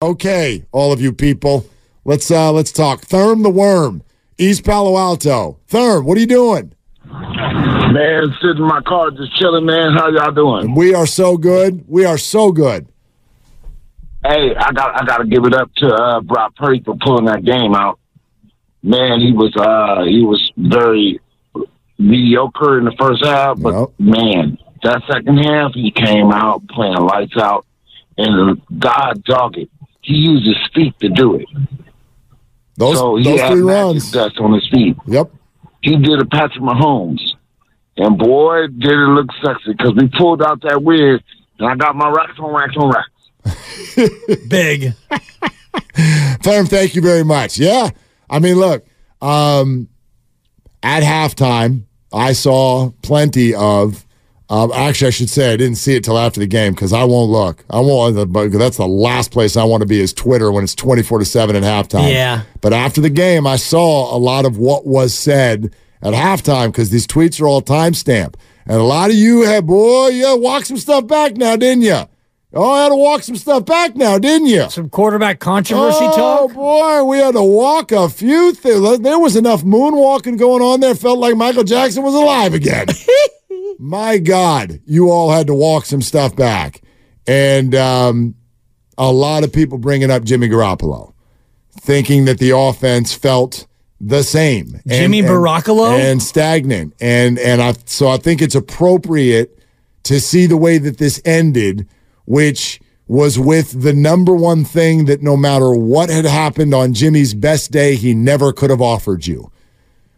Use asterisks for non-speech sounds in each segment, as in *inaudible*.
Okay, all of you people, let's uh let's talk. Therm the Worm, East Palo Alto. Therm, what are you doing? Man, sitting in my car just chilling, man. How y'all doing? We are so good. We are so good. Hey, I got I gotta give it up to uh Brock Purdy for pulling that game out. Man, he was uh he was very mediocre in the first half, but Yep. man, that second half he came out playing lights out and God dog it. He used his feet to do it. Those so he those had three magic runs. dust on his feet. Yep. he did a Patrick Mahomes. And boy, did it look sexy because we pulled out that wig and I got my racks on racks on racks. *laughs* Big. *laughs* Therm, thank you very much. Yeah. I mean, look, um, at halftime, I saw plenty of. Um, actually, I should say I didn't see it till after the game because I won't look. I won't. but That's the last place I want to be is Twitter when it's twenty four to seven at halftime. Yeah. But after the game, I saw a lot of what was said at halftime because these tweets are all timestamped, and a lot of you had boy, yeah, walk some stuff back now, didn't you? Oh, I had to walk some stuff back now, didn't you? Some quarterback controversy oh, talk. Oh boy, we had to walk a few things. There was enough moonwalking going on there. Felt like Michael Jackson was alive again. *laughs* My God, you all had to walk some stuff back. And um, a lot of people bringing up Jimmy Garoppolo, thinking that the offense felt the same. And- Jimmy and- And stagnant. And, and I, so I think it's appropriate to see the way that this ended, which was with the number one thing that no matter what had happened on Jimmy's best day, he never could have offered you,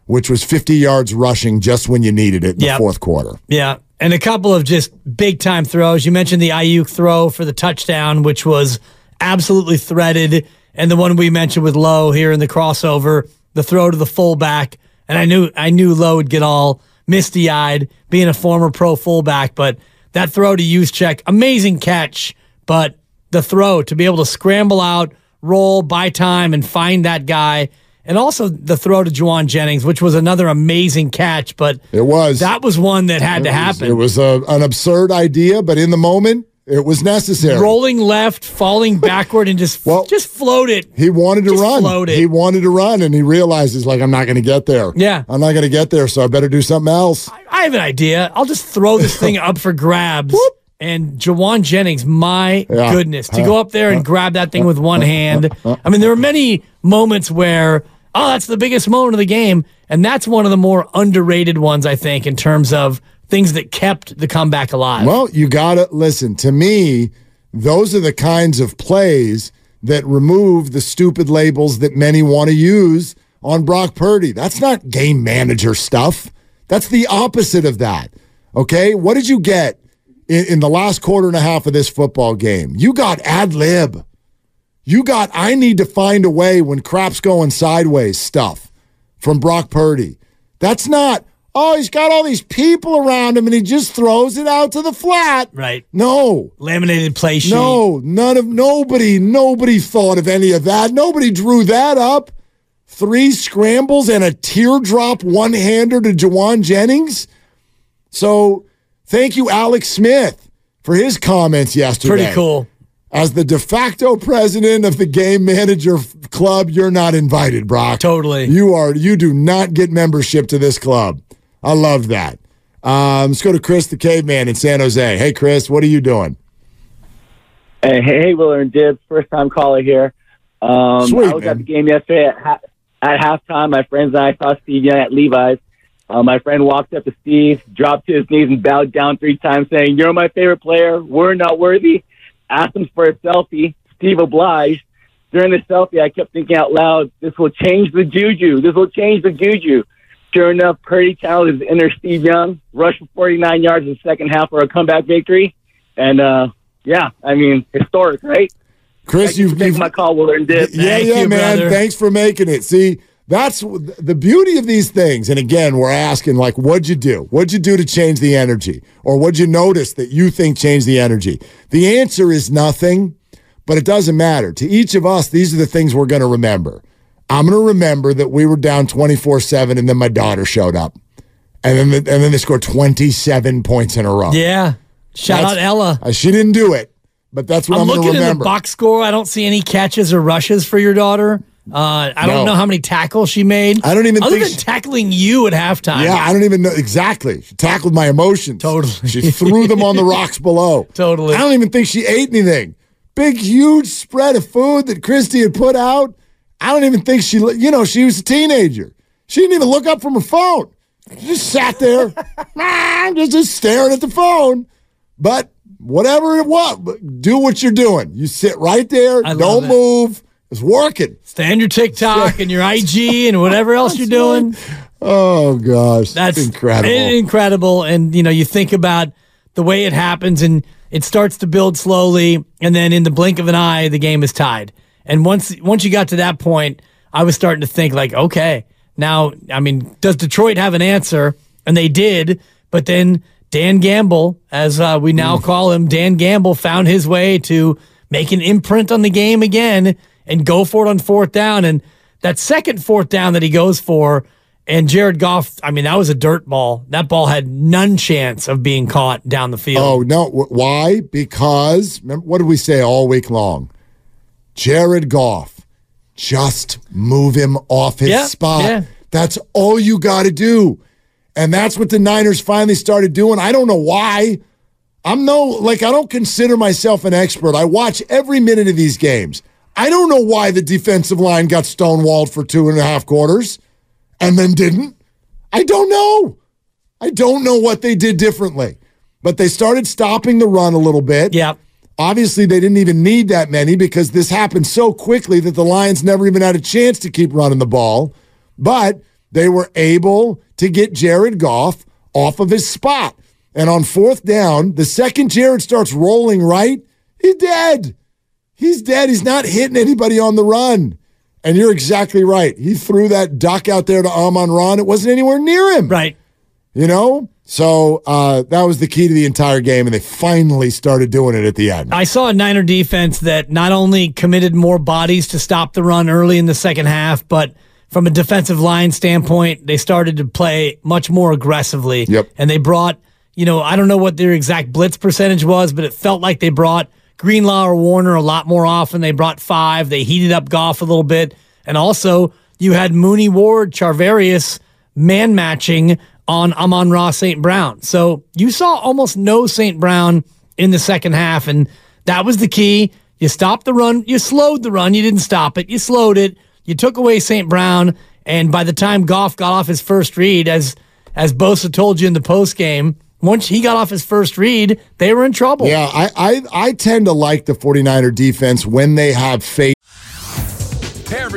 which was 50 yards rushing just when you needed it in Yep. the fourth quarter. Yeah. And a couple of just big time throws. You mentioned the Aiyuk throw for the touchdown, which was absolutely threaded. And the one we mentioned with Lowe here in the crossover, the throw to the fullback. And I knew I knew Lowe would get all misty eyed being a former pro fullback, but that throw to Juszczyk, amazing catch. But the throw to be able to scramble out, roll, buy time, and find that guy. And also the throw to Jauan Jennings, which was another amazing catch. But It was. that was one that had to It was- happen. It was a, an absurd idea, but in the moment, it was necessary. rolling left, falling backward, and just Well- just float it. He wanted to Just run. float it. He wanted to run, and he realizes like I'm not going to get there. Yeah. I'm not going to get there, so I better do something else. I have an idea. I'll just throw this *laughs* thing up for grabs. And Jauan Jennings, my Yeah. goodness, to go up there and grab that thing with one hand. I mean, there were many moments where, oh, that's the biggest moment of the game. And that's one of the more underrated ones, I think, in terms of things that kept the comeback alive. Well, you got to listen to me. Those are the kinds of plays that remove the stupid labels that many want to use on Brock Purdy. That's not game manager stuff. That's the opposite of that. Okay. What did you get in, in the last quarter and a half of this football game? You got ad lib. You got, I need to find a way when crap's going sideways stuff from Brock Purdy. That's not, oh, he's got all these people around him and he just throws it out to the flat. right. No, Laminated play sheet. no, none of, nobody, nobody thought of any of that. Nobody drew that up. Three scrambles and a teardrop one hander to Jauan Jennings. So thank you, Alex Smith, for his comments yesterday. Pretty cool. As the de facto president of the game manager club, you're not invited, Brock. Totally. You are. You do not get membership to this club. I love that. Um, let's go to Chris the caveman in San Jose. Hey, Chris, what are you doing? Hey, hey, hey, Willer and Dibs, first time caller here. Um, Sweet, I was man. at the game yesterday at, ha- at halftime. My friends and I saw Steve Young at Levi's. Uh, my friend walked up to Steve, dropped to his knees, and bowed down three times, saying, "You're my favorite player. We're not worthy." Asked him for a selfie. Steve obliged. During the selfie, I kept thinking out loud, "This will change the juju. This will change the juju." Sure enough, Purdy channeled his inner Steve Young, rushed for 49 yards in the second half for a comeback victory, and uh, yeah, I mean, historic, right? Chris, you you've, for you've my call, Willard and Dip. yeah, Thank yeah, you, man. brother. Thanks for making it. See, that's the beauty of these things. And again, we're asking, like, what'd you do? What'd you do to change the energy? Or what'd you notice that you think changed the energy? The answer is nothing, but it doesn't matter. To each of us, these are the things we're going to remember. I'm going to remember that we were down 24 7, and then my daughter showed up. And then, the, and then they scored 27 points in a row. Yeah. Shout That's- out Ella. Uh, she didn't do it, but that's what I'm, I'm looking in the box score. I don't see any catches or rushes for your daughter. Uh, I No. don't know how many tackles she made. I don't even other think than she- tackling you at halftime. Yeah, I don't even know exactly. She tackled my emotions. Totally. She threw them on the rocks below. *laughs* Totally. I don't even think she ate anything. Big, huge spread of food that Christy had put out. I don't even think she, you know, she was a teenager. She didn't even look up from her phone. She just sat there, *laughs* just, just staring at the phone. But whatever it was, do what you're doing. You sit right there, I don't move. It's working. Stay on your TikTok and your IG and whatever else you're doing. Oh, gosh. That's incredible. Incredible. And you know, you think about the way it happens and it starts to build slowly and then in the blink of an eye the game is tied. And once once you got to that point, I was starting to think like, okay, now I mean, does Detroit have an answer? And they did, but then Dan Gamble, as uh, we now call him, Dan Gamble found his way to make an imprint on the game again and go for it on fourth down. And that second fourth down that he goes for, and Jared Goff, I mean, that was a dirt ball. That ball had none chance of being caught down the field. Oh no! Why? Because remember, what did we say all week long? Jared Goff, just move him off his Yeah, spot. yeah. That's all you got to do, and that's what the Niners finally started doing. I don't know why. I'm no like I don't consider myself an expert. I watch every minute of these games. I don't know why the defensive line got stonewalled for two and a half quarters and then didn't. I don't know. I don't know what they did differently, but they started stopping the run a little bit. yeah. Obviously, they didn't even need that many because this happened so quickly that the Lions never even had a chance to keep running the ball. But they were able to get Jared Goff off of his spot. And on fourth down, the second Jared starts rolling right, he's dead. He's dead. He's not hitting anybody on the run. And you're exactly right. He threw that duck out there to Amon-Ra. It wasn't anywhere near him. Right. You know? So uh, that was the key to the entire game, and they finally started doing it at the end. I saw a Niner defense that not only committed more bodies to stop the run early in the second half, but from a defensive line standpoint, they started to play much more aggressively. Yep. And they brought, you know, I don't know what their exact blitz percentage was, but it felt like they brought Greenlaw or Warner a lot more often. They brought five. They heated up Goff a little bit. And also, you had Mooney Ward, Charvarius man matching on Amon-Ra St. Brown. So you saw almost no St. Brown in the second half, and that was the key. You stopped the run, you slowed the run, you didn't stop it, you slowed it, you took away St. Brown, and by the time Goff got off his first read, as as Bosa told you in the post game, once he got off his first read, they were in trouble. Yeah, I, I, I tend to like the 49er defense when they have faith.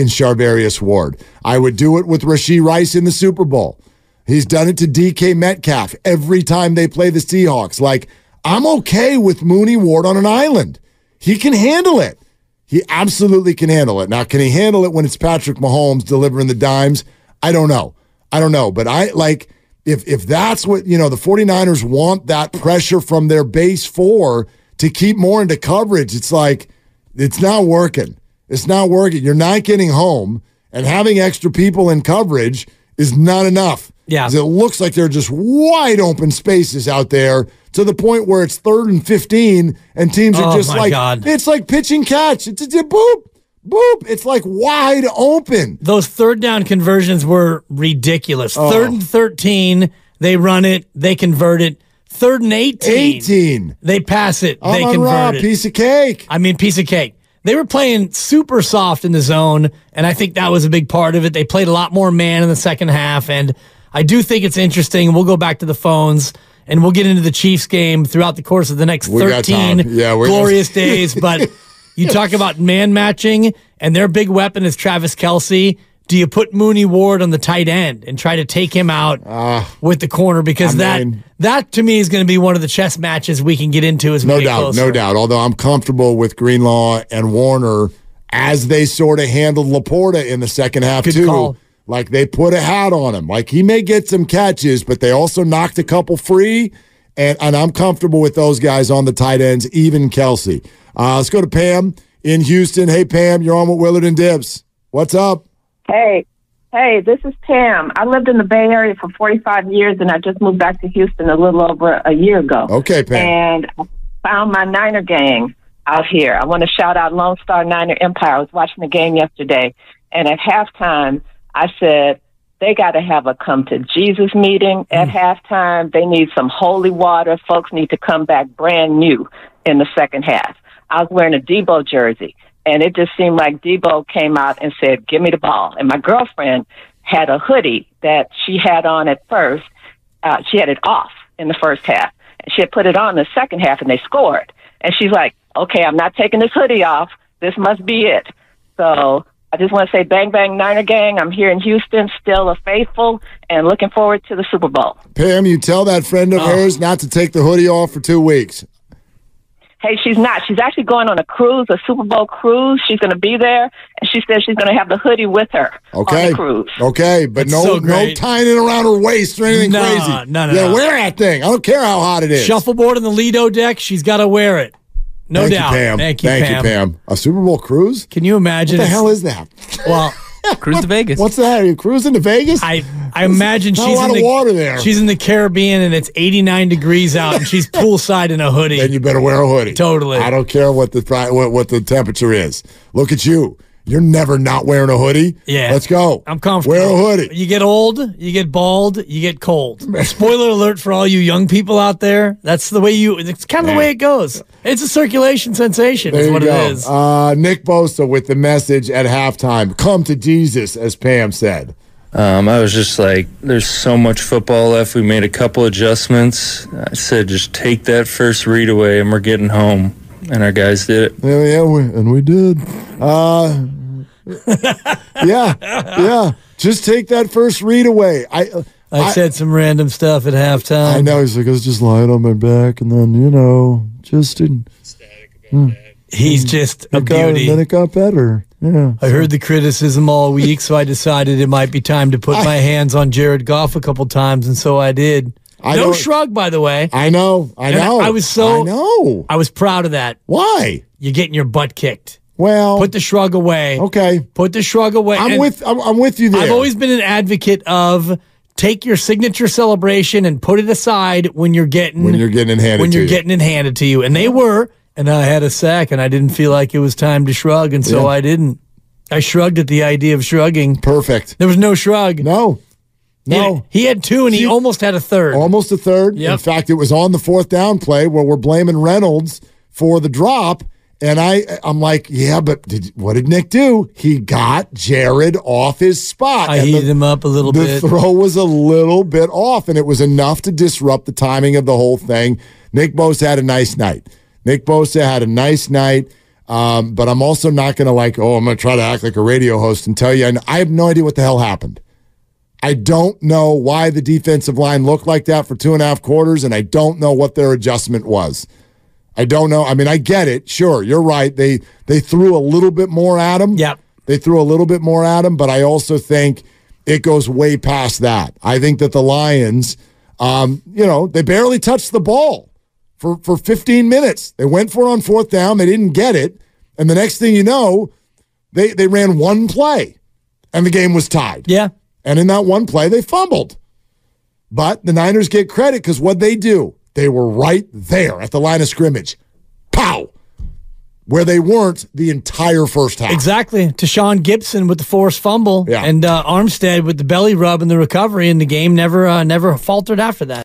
In Charvarius Ward. I would do it with Rashee Rice in the Super Bowl. He's done it to DK Metcalf every time they play the Seahawks. Like, I'm okay with Mooney Ward on an island. He can handle it. He absolutely can handle it. Now, can he handle it when it's Patrick Mahomes delivering the dimes? I don't know. I don't know. But I like if if that's what, you know, the 49ers want that pressure from their base four to keep more into coverage, it's like it's not working. It's not working. You're not getting home, and having extra people in coverage is not enough. Yeah. It looks like there are just wide open spaces out there to the point where it's third and 15, and teams are Oh, just like, God. it's like pitching catch. It's, it's, boop, boop. It's like wide open. Those third down conversions were ridiculous. Oh. Third and 13, they run it, they convert it. Third and 18, 18. they pass it, they I'm on convert raw, it. piece of cake. I mean, piece of cake. They were playing super soft in the zone, and I think that was a big part of it. They played a lot more man in the second half, and I do think it's interesting. We'll go back to the phones and we'll get into the Chiefs game throughout the course of the next We 13. Yeah, glorious days. But *laughs* you talk about man matching, and their big weapon is Travis Kelce. Do you put Mooney Ward on the tight end and try to take him out with the corner? Because I that mean- that to me is going to be one of the chess matches we can get into as No doubt, no doubt. Although I'm comfortable with Greenlaw and Warner as they sort of handled LaPorta in the second half Good too. call. Like they put a hat on him. Like he may get some catches, but they also knocked a couple free. And and I'm comfortable with those guys on the tight ends, even Kelce. Uh, let's go to Pam in Houston. Hey Pam, you're on with Willard and Dibs. What's up? Hey, hey, this is Pam. I lived in the Bay Area for 45 years and I just moved back to Houston a little over a year ago. Okay, Pam. And I found my Niner gang out here. I want to shout out Lone Star Niner Empire. I was watching the game yesterday and at halftime I said, they got to have a come to Jesus meeting at mm. halftime. They need some holy water. Folks need to come back brand new in the second half. I was wearing a Deebo jersey, and it just seemed like Deebo came out and said, "Give me the ball." And my girlfriend had a hoodie that she had on at first. Uh, she had it off in the first half. And she had put it on in the second half, and they scored. And she's like, "Okay, I'm not taking this hoodie off. This must be it." So I just want to say, bang bang Niner gang. I'm here in Houston, still a faithful, and looking forward to the Super Bowl. Pam, you tell that friend Oh. of hers not to take the hoodie off for two weeks. Hey, she's not. She's actually going on a cruise, a Super Bowl cruise. She's going to be there, and she says she's going to have the hoodie with her Okay. on the cruise. Okay, but That's no so no great. tying it around her waist or anything No, crazy. no, no, Yeah, no. wear that thing. I don't care how hot it is. Shuffleboard in the Lido deck, she's got to wear it. No doubt. Thank doubt. You, Pam. Thank you, Thank Pam. you, Pam. A Super Bowl cruise? Can you imagine? What the hell is that? Well, *laughs* Cruise to Vegas. What's that? Are you cruising to Vegas? I I imagine Not a she's lot in of the water there. She's in the Caribbean and it's 89 degrees out and she's *laughs* poolside in a hoodie. then you better wear a hoodie. Totally. I don't care what the what, what the temperature is. Look at you. You're never not wearing a hoodie. Yeah. Let's go. I'm comfortable. Wear a hoodie. You get old, you get bald, you get cold. Spoiler alert for all you young people out there. That's the way you. It's kind of the way it goes. It's a circulation sensation. There is what go. it is. Uh, Nick Bosa with the message at halftime. Come to Jesus, as Pam said. Um, I was just like, there's so much football left. We made a couple adjustments. I said, just take that first read away and we're getting home. And our guys did it. Yeah, yeah, we, and we did. Uh, yeah, yeah. Just take that first read away. I, uh, I, said some random stuff at halftime. I know. He's like, I was just lying on my back, and then you know, just didn't. He's just a It got, and then it got better. Yeah. I heard the criticism all week, so I decided it might be time to put my *laughs* hands on Jared Goff a couple times, and so I did. I no shrug, by the way. I know. I And I- know. I was so- I know. I was proud of that. Why? You're getting your butt kicked. Well. Put the shrug away. okay. Put the shrug away. I'm And with. I'm, I'm with you there. I've always been an advocate of take your signature celebration and put it aside when you're getting when you're getting it handed when you're you. getting it handed to you. And they were, and I had a sack, and I didn't feel like it was time to shrug, and so Yeah. I didn't. I shrugged at the idea of shrugging. perfect. There was no shrug. No. He No. he had two, and he See- almost had a third. Almost a third. Yep. In fact, it was on the fourth down play where we're blaming Reynolds for the drop. And I, I'm like, yeah, but did, what did Nick do? He got Jared off his spot. I And heated the, him up a little the bit. The throw was a little bit off, and it was enough to disrupt the timing of the whole thing. Nick Bosa had a nice night. Nick Bosa had a nice night. Um, but I'm also not going to like, oh, I'm going to try to act like a radio host and tell you. I, I have no idea what the hell happened. I don't know why the defensive line looked like that for two and a half quarters, and I don't know what their adjustment was. I don't know. I mean, I get it. Sure, you're right. They they threw a little bit more at him. Yep. They threw a little bit more at him, but I also think it goes way past that. I think that the Lions, um, you know, they barely touched the ball for for 15 minutes. They went for it on fourth down. They didn't get it, and the next thing you know, they they ran one play, and the game was tied. yeah. And in that one play, they fumbled. But the Niners get credit because what they do, they were right there at the line of scrimmage. Pow! Where they weren't the entire first half. Exactly. Tashaun Gipson with the forced fumble, Yeah. and uh, Armstead with the belly rub and the recovery, and the game never uh, never faltered after that.